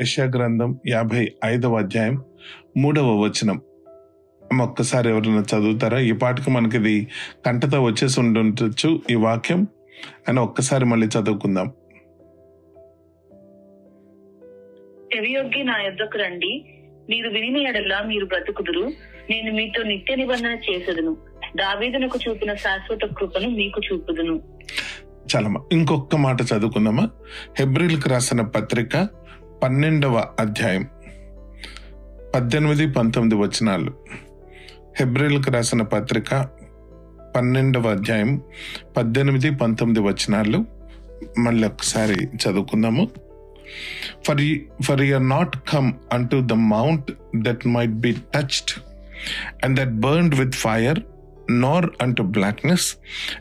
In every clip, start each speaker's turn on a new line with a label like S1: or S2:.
S1: యెషయా గ్రంథం యాభై ఐదవ అధ్యాయం మూడవ వచనం. ఒక్కసారి ఎవరైనా చదువుతారా? ఈ పాటకు మనకి ఇది కంటతో వచ్చేసి ఉండుంటచ్చు ఈ వాక్యం. అని ఒక్కసారి మళ్ళీ చదువుకుందాం.
S2: చెవియొగ్గి నా యొద్దకు రండి. మీరు వినిన ఎడలా మీరు బ్రతుకుదురు. నేను మీతో నిత్య నిబంధన చేసేదును. దావీదునకు చూపిన శాశ్వత కృపను మీకు చూపుదును.
S1: చాలమ్మా ఇంకొక మాట చదువుకుందామా? హెబ్రిల్కి రాసిన పత్రిక పన్నెండవ అధ్యాయం. పద్దెనిమిది పంతొమ్మిది వచనాలు. హెబ్రిల్కి రాసిన పత్రిక పన్నెండవ అధ్యాయం పద్దెనిమిది పంతొమ్మిది వచనాలు. మళ్ళీ ఒకసారి చదువుకుందాము. For for you're not come unto the mount that might be touched and that burned with fire nor unto blackness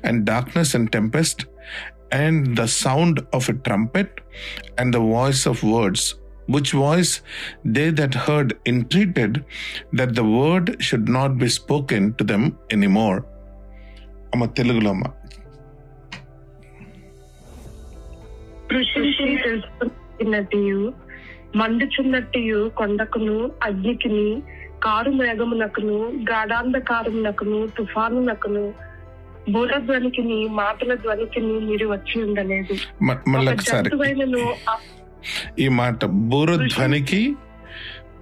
S1: and darkness and tempest and the sound of a trumpet and the voice of words, which voice they that heard entreated that the word should not be spoken to them anymore. అమ్మ తెలుగులో అమ్మ
S3: కృషి తెలుసుకున్నట్టు మండుచున్నట్టు కొండకును అగ్నికిని car మేఘమునకును గాఢాంధకారమునకును తుఫానునకును బూరధ్వనికిని మాటల ధ్వనికిని మీరు వచ్చి ఉండలేదు. జంతువైనను
S1: ఈ మాట బూరధ్వనికి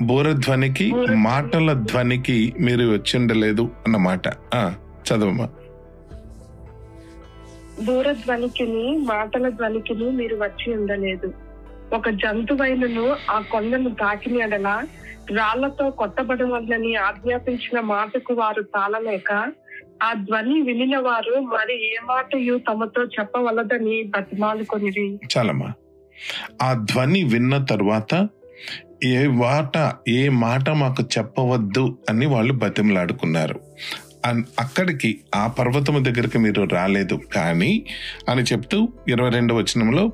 S1: బూరధ్వనికి మాటల ధ్వనికి మీరు వచ్చిండలేదు అన్నమాట ఆ, చదవమ్మా.
S3: దూరధ్వనికిని మాటల ధ్వనికిని మీరు వచ్చి ఉండలేదు. ఒక జంతువైనను ఆ కొండను తాకిన ఎడల రాళ్ళతో కొట్టబడవలనని ఆజ్ఞాపించిన మాటకు వారు తాళలేక ఆ ధ్వని వినిన వారు మరి ఏ మాటయు తమతో చెప్పవలదని బతిమాలుకొనిరి
S1: చాలమ్మా. ఆ ధ్వని విన్న తర్వాత ఏ వాట ఏ మాట మాకు చెప్పవద్దు అని వాళ్ళు బతిమలాడుకున్నారు. అక్కడికి ఆ పర్వతము దగ్గరికి మీరు రాలేదు. కానీ అని చెప్తూ ఇరవై రెండవ వచనంలో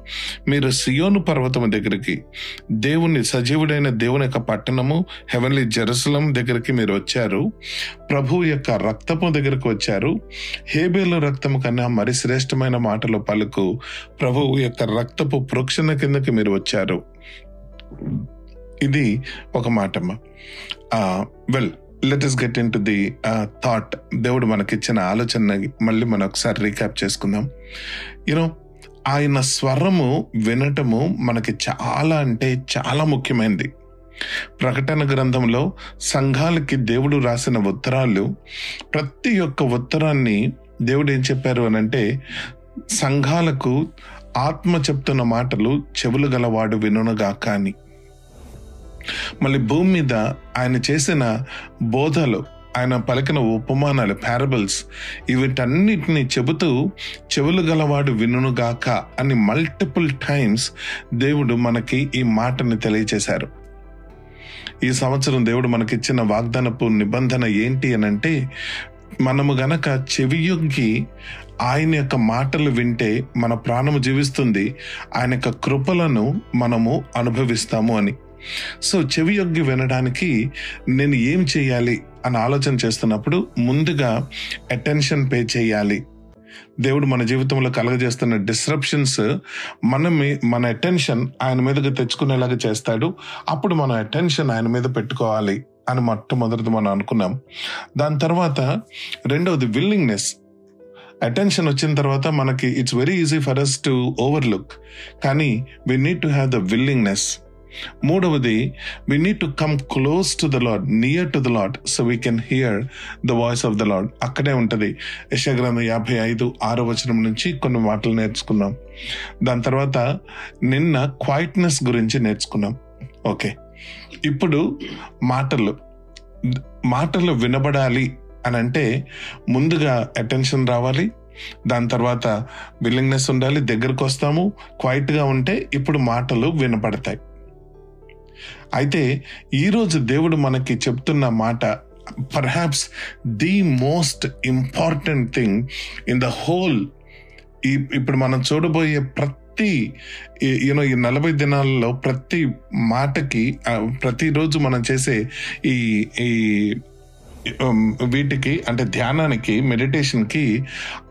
S1: మీరు సియోను పర్వతము దగ్గరికి దేవుని సజీవుడైన దేవుని యొక్క పట్టణము హెవెన్లీ జెరూసలం దగ్గరికి మీరు వచ్చారు. ప్రభు యొక్క రక్తము దగ్గరకు వచ్చారు. హేబేలు రక్తము కన్నా మరి శ్రేష్టమైన మాటలు పలుకు ప్రభువు యొక్క రక్తపు ప్రోక్షణ కిందకి మీరు వచ్చారు. ఇది ఒక మాటమ్మ. Well let us get into the thought దేవుడు మనకిచ్చిన ఆలోచన మళ్ళీ మనం ఒకసారి రీక్యాప్ చేసుకుందాం. యూనో ఆయన స్వరము వినటము మనకి చాలా అంటే చాలా ముఖ్యమైనది ప్రకటన గ్రంథంలో సంఘాలకి దేవుడు రాసిన ఉత్తరాలు ప్రతి ఒక్క ఉత్తరాన్ని దేవుడు ఏం చెప్పారు అని అంటే సంఘాలకు ఆత్మ చెప్తున్న మాటలు చెవులు గలవాడు వినునగాక అని. మళ్ళీ భూమి మీద ఆయన చేసిన బోధలు ఆయన పలికిన ఉపమానాలు పారబుల్స్ వీటన్నిటిని చెబుతూ చెవులు గలవాడు వినుగాక అని మల్టిపుల్ టైమ్స్ దేవుడు మనకి ఈ మాటని తెలియచేశారు. ఈ సంవత్సరం దేవుడు మనకిచ్చిన వాగ్దానపు నిబంధన ఏంటి అని అంటే మనము గనక చెవియొగ్గి ఆయన యొక్క మాటలు వింటే మన ప్రాణము జీవిస్తుంది ఆయన యొక్క కృపలను మనము అనుభవిస్తాము అని. సో చెవి యొగ్గి వినడానికి నేను ఏం చేయాలి అని ఆలోచన చేస్తున్నప్పుడు ముందుగా అటెన్షన్ పే చేయాలి. దేవుడు మన జీవితంలో కలగజేస్తున్న డిస్రప్షన్స్ మన మీ- మన అటెన్షన్ ఆయన మీదకి తెచ్చుకునేలాగా చేస్తాడు. అప్పుడు మన అటెన్షన్ ఆయన మీద పెట్టుకోవాలి అని మొట్టమొదటిది మనం అనుకున్నాం. దాని తర్వాత రెండవది విల్లింగ్నెస్ అటెన్షన్ వచ్చిన తర్వాత మనకి it's very easy for us to overlook కానీ we need to have the willingness మూడవది we need to come close to the Lord near to the Lord so we can hear the voice of the Lord అక్కడే ఉంటుంది. యశగ్రంథం యాభై ఐదు ఆరో వచనం నుంచి కొన్ని మాటలు నేర్చుకున్నాం దాని తర్వాత నిన్న క్వైట్నెస్ గురించి నేర్చుకున్నాం ఓకే. ఇప్పుడు మాటలు. మాటలు వినబడాలి అని అంటే ముందుగా అటెన్షన్ రావాలి. దాని తర్వాత విల్లింగ్నెస్ ఉండాలి దగ్గరకు వస్తాము క్వైట్గా ఉంటే ఇప్పుడు మాటలు వినపడతాయి. అయితే ఈరోజు దేవుడు మనకి చెప్తున్న మాట perhaps the most important thing in the whole ఈ ఇప్పుడు మనం చూడబోయే ప్రతి యూనో ఈ నలభై దినాలలో ప్రతి మాటకి ప్రతిరోజు మనం చేసే ఈ ఈ వీటికి అంటే ధ్యానానికి మెడిటేషన్కి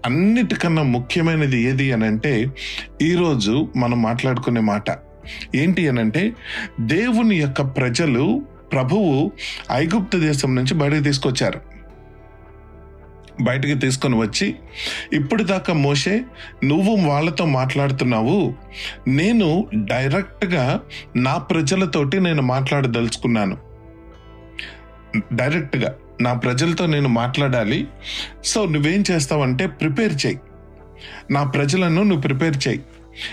S1: అన్నిటికన్నా ముఖ్యమైనది ఏది అని అంటే ఈరోజు మనం మాట్లాడుకునే మాట. ఏంటి అనంటే దేవుని యొక్క ప్రజలు ప్రభువు ఐగుప్తు దేశం నుంచి బయటకు తీసుకొచ్చారు. బయటికి తీసుకొని వచ్చి ఇప్పుడు దాకా మోసే నువ్వు వాళ్ళతో మాట్లాడుతున్నావు. నేను డైరెక్ట్గా నా ప్రజలతోటి నేను మాట్లాడదలుచుకున్నాను. డైరెక్ట్గా నా ప్రజలతో నేను మాట్లాడాలి. సో నువ్వేం చేస్తావంటే ప్రిపేర్ చేయి. నా ప్రజలను నువ్వు ప్రిపేర్ చేయి.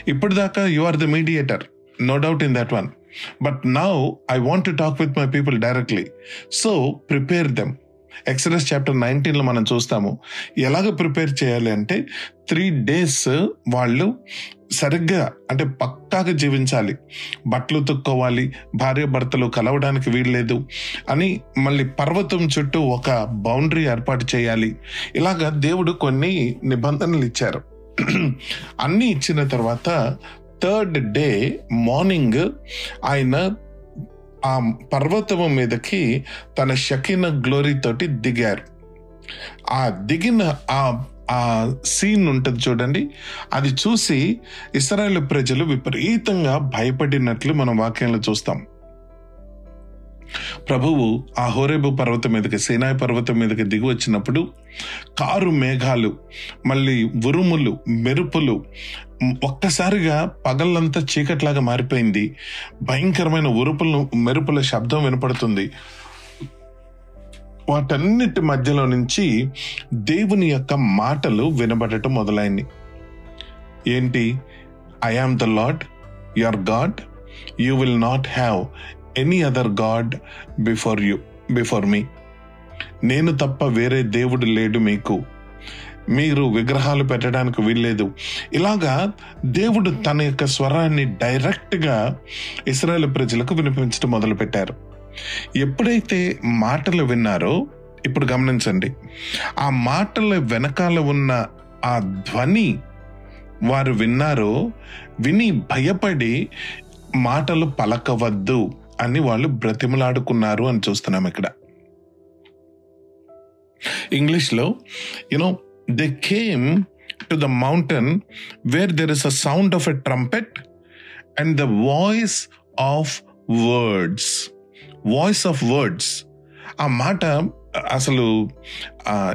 S1: ఇప్పుడు దాకా you are the mediator. No doubt in that one but now I want to talk with my people directly so prepare them Exodus chapter నైన్టీన్లో మనం చూస్తాము ఎలాగ ప్రిపేర్ చేయాలి అంటే త్రీ డేస్ వాళ్ళు సరిగ్గా అంటే పక్కాగా జీవించాలి. బట్టలు తొక్కోవాలి భార్య భర్తలు కలవడానికి వీల్లేదు అని మళ్ళీ పర్వతం చుట్టూ ఒక బౌండరీ ఏర్పాటు చేయాలి. ఇలాగా దేవుడు కొన్ని నిబంధనలు ఇచ్చారు. అన్నీ ఇచ్చిన తర్వాత థర్డ్ డే మార్నింగ్ ఆయన ఆ పర్వతము మీదకి తన షకిన గ్లోరీ తోటి దిగారు. ఆ దిగిన ఆ ఆ సీన్ ఉంటుంది చూడండి. అది చూసి ఇస్రాయేల్ ప్రజలు విపరీతంగా భయపడినట్లు మనం వాక్యంలో చూస్తాం. ప్రభువు ఆ హోరేబు పర్వతం మీదకి సేనాయి పర్వతం మీదకి దిగి వచ్చినప్పుడు కారు మేఘాలు మళ్ళీ ఉరుములు మెరుపులు ఒక్కసారిగా పగళ్ళంతా చీకట్లాగా మారిపోయింది. భయంకరమైన ఉరుపులు మెరుపుల శబ్దం వినపడుతుంది. వాటన్నిటి మధ్యలో నుంచి దేవుని యొక్క మాటలు వినబడటం మొదలైంది. ఏంటి? I am the Lord your God you will not have any other god before you before me నేను తప్ప వేరే దేవుడు లేడు మీకు. మీరు విగ్రహాలు పెట్టడానికి వీల్లేదు. ఇలాగా దేవుడు తన యొక్క స్వరాన్ని డైరెక్ట్గా ఇస్రాయేల్ ప్రజలకు వినిపించడం మొదలుపెట్టారు. ఎప్పుడైతే మాటలు విన్నారో ఇప్పుడు గమనించండి. ఆ మాటల వెనకాల ఉన్న ఆ ధ్వని వారు విన్నారో విని భయపడి మాటలు పలకవద్దు. అని వాళ్ళు బ్రతిమలాడుకున్నారు అని చూస్తున్నాం ఇక్కడ. ఇంగ్లీష్లో you know they came to the mountain where there is a sound of a trumpet and the voice of words voice of words ఆ మాట అసలు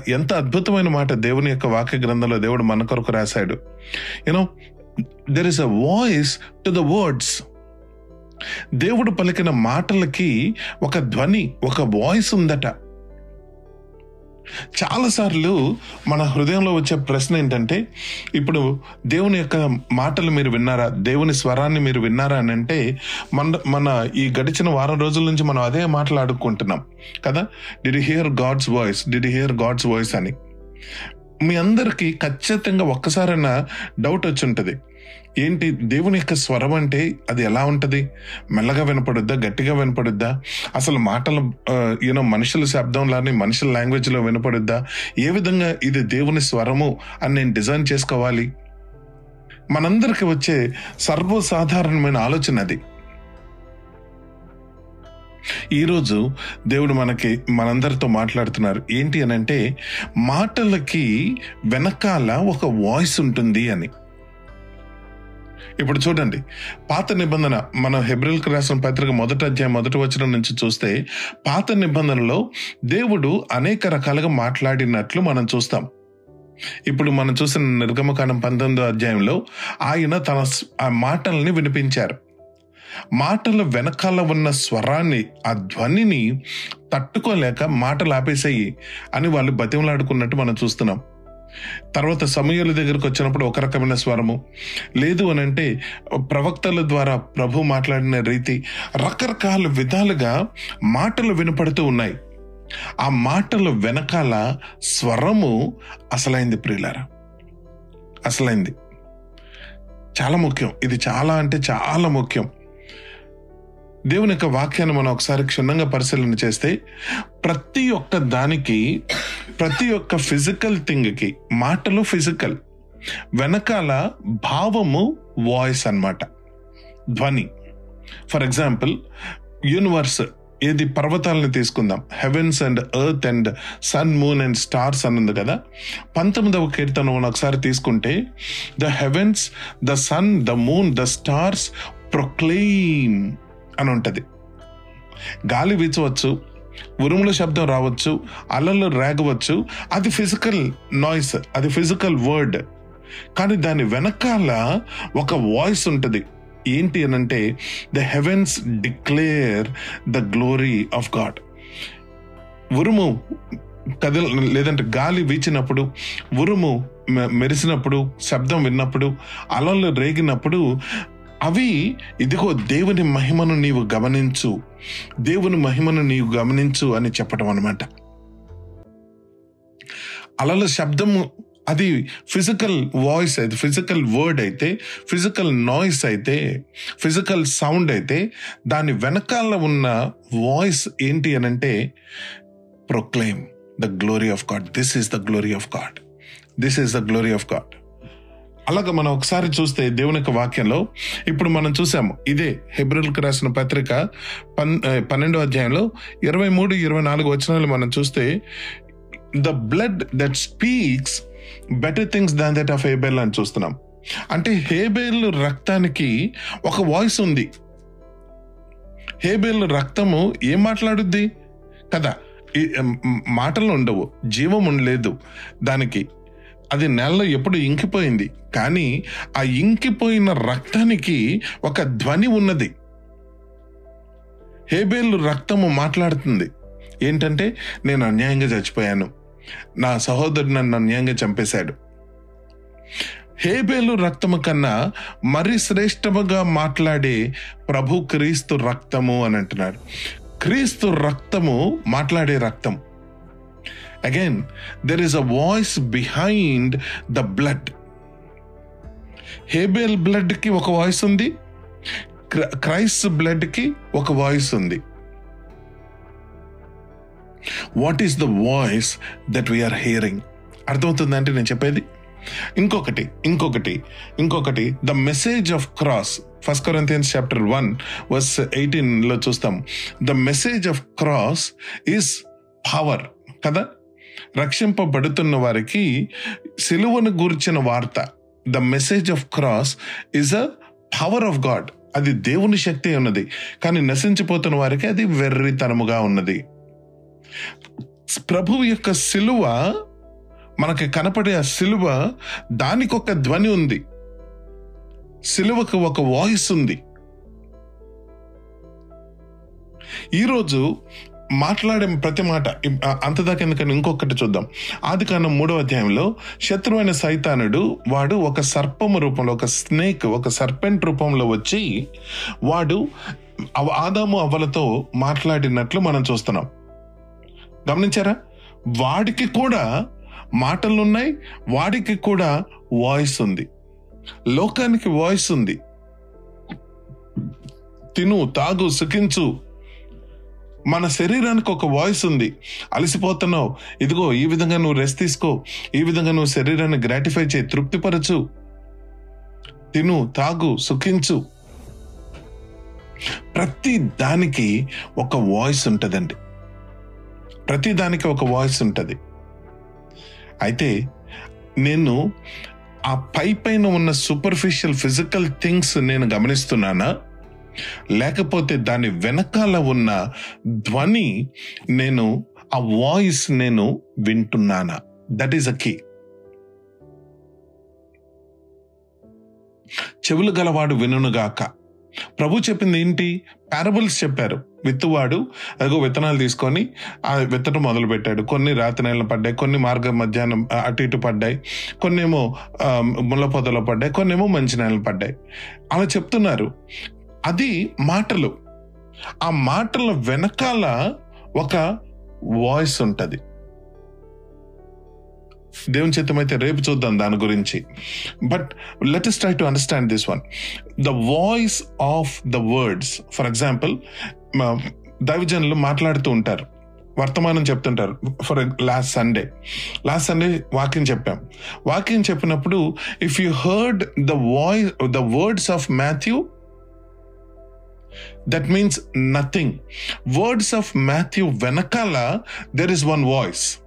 S1: ఎంత అద్భుతమైన మాట దేవుని యొక్క వాక్య గ్రంథంలో దేవుడు మన కొరకు రాశాడు. You know there is a voice to the words దేవుడు పలికిన మాటలకి ఒక ధ్వని ఒక వాయిస్ ఉందట. చాలాసార్లు మన హృదయంలో వచ్చే ప్రశ్న ఏంటంటే ఇప్పుడు దేవుని యొక్క మాటలు మీరు విన్నారా? దేవుని స్వరాన్ని మీరు విన్నారా అని అంటే మన మన ఈ గడిచిన వారం రోజుల నుంచి మనం అదే మాట్లాడుకుంటున్నాం కదా? Did hear God's voice did hear God's voice అని. మీ అందరికీ ఖచ్చితంగా ఒక్కసారైనా డౌట్ వచ్చి ఉంటుంది. ఏంటి దేవుని యొక్క స్వరం అంటే అది ఎలా ఉంటుంది? మెల్లగా వినపడుద్దా? గట్టిగా వినపడుద్దా? అసలు మాటలు యూనో మనుషుల శబ్దంలానే మనుషుల లాంగ్వేజ్లో వినపడుద్దా? ఏ విధంగా ఇది దేవుని స్వరము అని నేను డిజైన్ చేసుకోవాలి? మనందరికి వచ్చే సర్వసాధారణమైన ఆలోచన అది. ఈరోజు దేవుడు మనకి మనందరితో మాట్లాడుతున్నారు. ఏంటి అని అంటే మాటలకి వెనకాల ఒక వాయిస్ ఉంటుంది అని. ఇప్పుడు చూడండి పాత నిబంధన మన హెబ్రిల్కి రాసిన పత్రిక మొదటి అధ్యాయం మొదటి వచనం నుంచి చూస్తే పాత నిబంధనలో దేవుడు అనేక రకాలుగా మాట్లాడినట్లు మనం చూస్తాం. ఇప్పుడు మనం చూసిన నిర్గమకాండం పంతొమ్మిదో అధ్యాయంలో ఆయన తన స్- ఆ మాటల్ని వినిపించారు. మాటల వెనకాల ఉన్న స్వరాన్ని ఆ ధ్వనిని తట్టుకోలేక మాటలు ఆపేసేయి అని వాళ్ళు బతిమలాడుకున్నట్టు మనం చూస్తున్నాం. తర్వాత సమయాల దగ్గరకు వచ్చినప్పుడు ఒక రకమైన స్వరము. లేదు అని అంటే ప్రవక్తల ద్వారా ప్రభు మాట్లాడిన రీతి రకరకాల విధాలుగా మాటలు వినపడుతూ ఉన్నాయి. ఆ మాటల వెనకాల స్వరము అసలైంది ప్రియులారా. అసలైంది. చాలా ముఖ్యం. ఇది చాలా అంటే చాలా ముఖ్యం. దేవుని యొక్క వాక్యాన్ని మనం ఒకసారి క్షుణ్ణంగా పరిశీలన చేస్తే ప్రతి ఒక్క దానికి ప్రతి ఒక్క ఫిజికల్ థింగ్కి మాటలు ఫిజికల్. వెనకాల భావము వాయిస్ అన్నమాట. ధ్వని. ఫర్ ఎగ్జాంపుల్ యూనివర్స్ ఏది పర్వతాలను తీసుకుందాం. Heavens and earth and sun moon and stars అని ఉంది కదా. పంతొమ్మిదవ కీర్తన మనం ఒకసారి తీసుకుంటే the heavens the sun the moon the stars proclaim అని ఉంటుంది. గాలి వీచవచ్చు ఉరుముల శబ్దం రావచ్చు అలలు రేగవచ్చు. అది ఫిజికల్ నాయిస్ అది ఫిజికల్ వర్డ్ కానీ దాని వెనకాల ఒక వాయిస్ ఉంటుంది. ఏంటి అని అంటే the heavens declare the glory of God ఉరుము కదల లేదంటే గాలి వీచినప్పుడు ఉరుము మెరిసినప్పుడు శబ్దం విన్నప్పుడు అలలు రేగినప్పుడు అవి ఇదిగో దేవుని మహిమను నీవు గమనించు. దేవుని మహిమను నీవు గమనించు అని చెప్పడం అనమాట అలల శబ్దము అది ఫిజికల్ వాయిస్ అయితే ఫిజికల్ వర్డ్ అయితే ఫిజికల్ నాయిస్ అయితే ఫిజికల్ సౌండ్ అయితే దాని వెనకాల ఉన్న వాయిస్ ఏంటి అని అంటే proclaim the glory of God this is the glory of God this is the glory of God అలాగ మనం ఒకసారి చూస్తే దేవుని యొక్క వాక్యంలో ఇప్పుడు మనం చూసాము ఇదే హెబ్రిల్కి రాసిన పత్రిక పన్ పన్నెండో అధ్యాయంలో ఇరవై మూడు ఇరవై నాలుగు వచనాలు మనం చూస్తే the blood that speaks better things than that of Abel అని చూస్తున్నాం. అంటే హేబేల్ రక్తానికి ఒక వాయిస్ ఉంది. హేబేల్ రక్తము ఏం మాట్లాడుద్ది? కదా మాటలు ఉండవు జీవం ఉండలేదు దానికి. అది నెలలో ఎప్పుడు ఇంకిపోయింది. కానీ ఆ ఇంకిపోయిన రక్తానికి ఒక ధ్వని ఉన్నది. హేబేలు రక్తము మాట్లాడుతుంది. ఏంటంటే నేను అన్యాయంగా చచ్చిపోయాను. నా సహోదరుడు నన్ను అన్యాయంగా చంపేశాడు. హేబేలు రక్తము కన్నా మరి శ్రేష్టముగా మాట్లాడే ప్రభు క్రీస్తు రక్తము అని అంటున్నాడు. క్రీస్తు రక్తము మాట్లాడే రక్తం. Again, there is a voice behind the blood Abel బ్లడ్కి ఒక వాయిస్ ఉంది క్ర- క్రైస్ట్ బ్లడ్కి ఒక వాయిస్ ఉంది what is the voice that we're hearing అర్థమవుతుందంటే నేను చెప్పేది? ఇంకొకటి ఇంకొకటి ఇంకొకటి. The message of cross first Corinthians chapter one verse ఎయిటీన్లో చూస్తాం. The message of cross is power కదా? రక్షింపబడుతున్న వారికి సిలువను గూర్చిన వార్త the message of cross is a power of God అది దేవుని శక్తి ఉన్నది. కానీ నశించిపోతున్న వారికి అది వెర్రితనముగా ఉన్నది. ప్రభువు యొక్క సిలువ మనకి కనపడే ఆ సిలువ దానికొక ధ్వని ఉంది. సిలువకు ఒక వాయిస్ ఉంది. ఈరోజు మాట్లాడే ప్రతి మాట అంతదాకా ఎందుకని ఇంకొకటి చూద్దాం. ఆది కాండం మూడో అధ్యాయంలో శత్రువైన సైతానుడు వాడు ఒక సర్పము రూపంలో ఒక స్నేక్ ఒక సర్పెంట్ రూపంలో వచ్చి వాడు ఆదాము అవ్వలతో మాట్లాడినట్లు మనం చూస్తున్నాం. గమనించారా? వాడికి కూడా మాటలు ఉన్నాయి వాడికి కూడా వాయిస్ ఉంది. లోకానికి వాయిస్ ఉంది. తిను తాగు సుఖించు మన శరీరానికి ఒక వాయిస్ ఉంది. అలసిపోతున్నావు. ఇదిగో ఈ విధంగా నువ్వు రెస్ట్ తీసుకో. ఈ విధంగా నువ్వు శరీరాన్ని గ్రాటిఫై చేయి. తృప్తిపరచు. తిను తాగు సుఖించు. ప్రతి దానికి ఒక వాయిస్ ఉంటుందండి. ప్రతి దానికి ఒక వాయిస్ ఉంటుంది. అయితే నేను ఆ పై పైన ఉన్న సూపర్ఫిషియల్ ఫిజికల్ థింగ్స్ నేను గమనిస్తున్నానా? లేకపోతే దాని వెనకాల ఉన్న ధ్వని నేను ఆ వాయిస్ నేను వింటున్నానా? దట్ ఈస్ అ కీ చెవులు గలవాడు వినుగాక ప్రభు చెప్పింది ఏంటి? పారబుల్స్ చెప్పారు. విత్తువాడు అదిగో విత్తనాలు తీసుకొని ఆ విత్తడం మొదలు పెట్టాడు కొన్ని రాతి నెలలు పడ్డాయి కొన్ని మార్గ మధ్యాహ్నం అటు ఇటు పడ్డాయి. కొన్నేమో ముళ్ళ పొదలో పడ్డాయి కొన్నేమో మంచి నెలలు పడ్డాయి. అలా చెప్తున్నారు అది మాటలు. ఆ మాటల వెనకాల ఒక వాయిస్ ఉంటుంది. దేవుని చిత్తమైతే రేపు చూద్దాం దాని గురించి. But let us try to understand this one the voice of the words for example దైవజనులు మాట్లాడుతూ ఉంటారు. వర్తమానం చెప్తుంటారు. For last Sunday last Sunday వాక్యం చెప్పాం. వాక్యం చెప్పినప్పుడు if you heard the voice the words of Matthew that means nothing words of Matthew వెనకాల దెర్ ఇస్ వన్ వాయిస్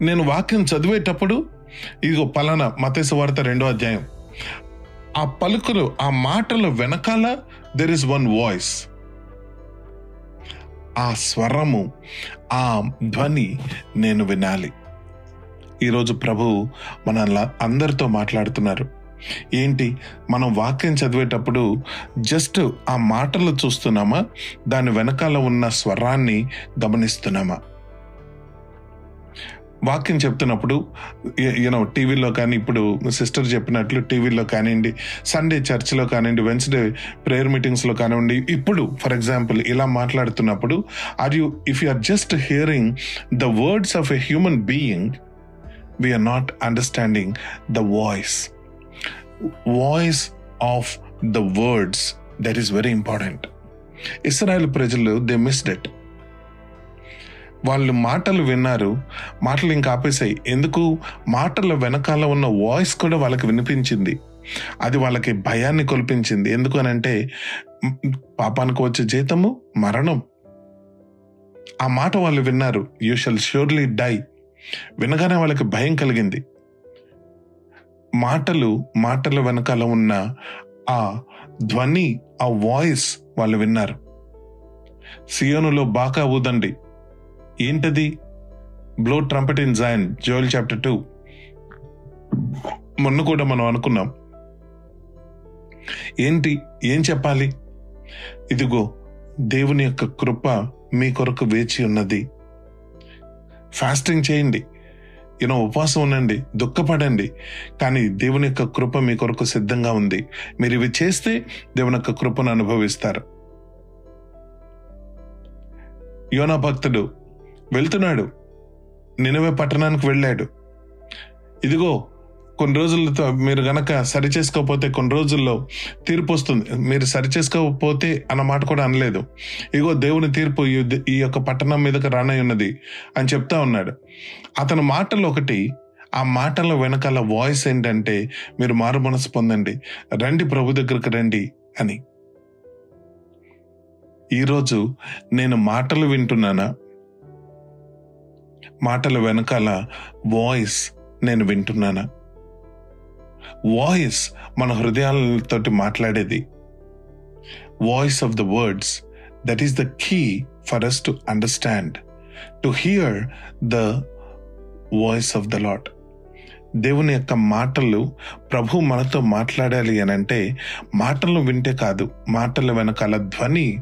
S1: నేను వాక్యం చదివేటప్పుడు ఇదిగో పలానా మతేశ వార్త రెండో అధ్యాయం. ఆ పలుకులు ఆ మాటల వెనకాల దెర్ ఇస్ వన్ వాయిస్ ఆ స్వరము ఆ ధ్వని నేను వినాలి. ఈరోజు ప్రభు మన అందరితో మాట్లాడుతున్నారు. ఏంటి? మనం వాక్యం చదివేటప్పుడు జస్ట్ ఆ మాటలు చూస్తున్నామా? దాని వెనకాల ఉన్న స్వరాన్ని గమనిస్తున్నామా? వాక్యం చెప్తున్నప్పుడు యూనో టీవీలో కానీ ఇప్పుడు సిస్టర్ చెప్పినట్లు టీవీలో కానివ్వండి సండే చర్చ్లో కానివ్వండి వెన్స్డే ప్రేయర్ మీటింగ్స్లో కానివ్వండి ఇప్పుడు ఫర్ ఎగ్జాంపుల్ ఇలా మాట్లాడుతున్నప్పుడు are you if you are just hearing the words of a human being we're not understanding the voice. Voice of the words that is very important Israel ప్రజలు they missed it వాళ్ళు మాటలు విన్నారు మాటలు ఇంకా ఆపేశాయి. ఎందుకు? మాటల వెనకాల ఉన్న వాయిస్ కూడా వాళ్ళకి వినిపించింది. అది వాళ్ళకి భయాన్ని కొల్పించింది. ఎందుకు అని అంటే పాపానికి వచ్చే జీతము మరణం. ఆ మాట వాళ్ళు విన్నారు. యూ షల్ ష్యూర్లీ డై వినగానే వాళ్ళకి భయం కలిగింది. మాటలు మాటల వెనకాల ఉన్న ఆ ధ్వని ఆ వాయిస్ వాళ్ళు విన్నారు. సియోనులో బాకా ఊదండి. ఏంటది? Blow trumpet in Zion Joel chapter two. మొన్న కూడా మనం అనుకున్నాం. ఏంటి? ఏం చెప్పాలి? ఇదిగో దేవుని యొక్క కృప మీ కొరకు వేచి ఉన్నది. ఫాస్టింగ్ చేయండి. యూనో ఉపవాసం ఉండండి దుఃఖపడండి. కానీ దేవుని యొక్క కృప మీ కొరకు సిద్ధంగా ఉంది. మీరు ఇవి చేస్తే దేవుని యొక్క కృపను అనుభవిస్తారు. యోనా భక్తుడు వెళ్తున్నాడు. నినవే పట్టణానికి వెళ్ళాడు. ఇదిగో కొన్ని రోజులతో మీరు గనక సరి చేసుకోకపోతే కొన్ని రోజుల్లో తీర్పు వస్తుంది. మీరు సరి చేసుకోకపోతే అన్న మాట కూడా అనలేదు. ఇగో దేవుని తీర్పు ఈ యొక్క పట్టణం మీదకి రానై ఉన్నది అని చెప్తా ఉన్నాడు. అతని మాటలు ఒకటి ఆ మాటల వెనకాల వాయిస్ ఏంటంటే మీరు మారు మనసు పొందండి. రండి ప్రభు దగ్గరకు రండి అని. ఈరోజు నేను మాటలు వింటున్నానా? మాటల వెనకాల వాయిస్ నేను వింటున్నానా? వాయిస్ మన హృదయాలతోటి మాట్లాడేది. Voice of the words that is the key for us to understand to hear the voice of the Lord. దేవుని యొక్క మాటలు ప్రభు మనతో మాట్లాడాలి అని అంటే మాటలు వింటే కాదు మాటల వెనకాల ధ్వని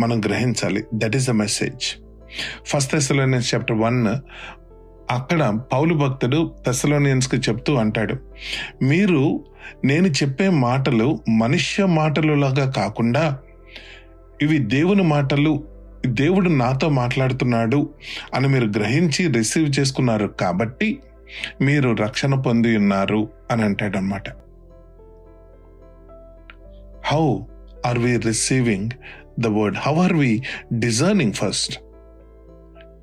S1: మనం గ్రహించాలి. That is the message first Thessalonians chapter one అక్కడ పౌలు భక్తుడు తెసలోనియన్స్కి చెప్తూ అంటాడు మీరు నేను చెప్పే మాటలు మనుష్య మాటలులాగా కాకుండా ఇవి దేవుని మాటలు దేవుడు నాతో మాట్లాడుతున్నాడు అని మీరు గ్రహించి రిసీవ్ చేసుకున్నారు కాబట్టి మీరు రక్షణ పొంది ఉన్నారు అని అంటాడనమాట how are we receiving the word how are we discerning first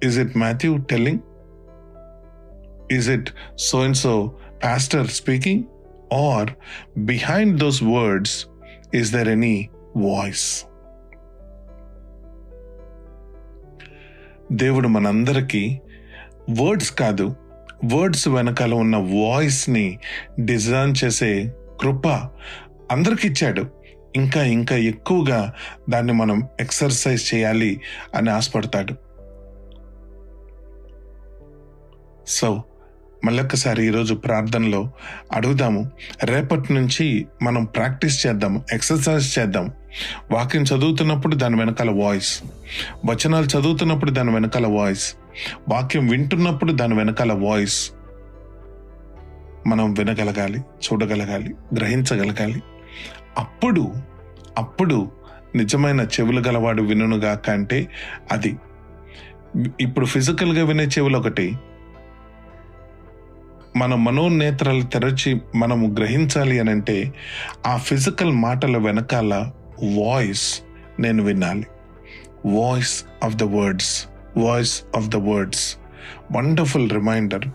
S1: is it Matthew telling Is it so and so pastor speaking? Or behind those words, is there any voice? దేవుడు మనందరికీ వర్డ్స్ కాదు words వెనకాల ఉన్న వాయిస్ని design చేసే కృప అందరికి ఇచ్చాడు ఇంకా ఇంకా ఎక్కువగా దాన్ని మనం ఎక్సర్సైజ్ చేయాలి అని ఆశపడతాడు సో మళ్ళొక్కసారి ఈరోజు ప్రార్థనలో అడుగుదాము. రేపటి నుంచి మనం ప్రాక్టీస్ చేద్దాం ఎక్సర్సైజ్ చేద్దాం వాక్యం చదువుతున్నప్పుడు దాని వెనకాల వాయిస్. వచనాలు చదువుతున్నప్పుడు దాని వెనకాల వాయిస్. వాక్యం వింటున్నప్పుడు దాని వెనకాల వాయిస్. మనం వినగలగాలి చూడగలగాలి గ్రహించగలగాలి. అప్పుడు అప్పుడు నిజమైన చెవులు గలవాడు వినుగాక అంటే అది. ఇప్పుడు ఫిజికల్గా వినే చెవులు ఒకటి మన మనోనేత్రాలు తెరచి మనము గ్రహించాలి అని అంటే ఆ ఫిజికల్ మాటల వెనకాల వాయిస్ నేను వినాలి. Voice of the words voice of the words. Wonderful reminder.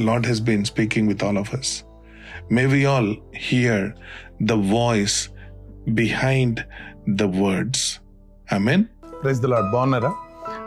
S1: Lord he's been speaking with all of us may we all hear the voice behind the words I mean
S4: praise the Lord బాగున్నారా?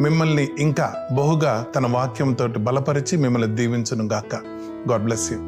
S1: మిమ్మల్ని ఇంకా బహుగా తన వాక్యంతో బలపరిచి మిమ్మల్ని దీవించును గాక గాడ్ బ్లెస్ యూ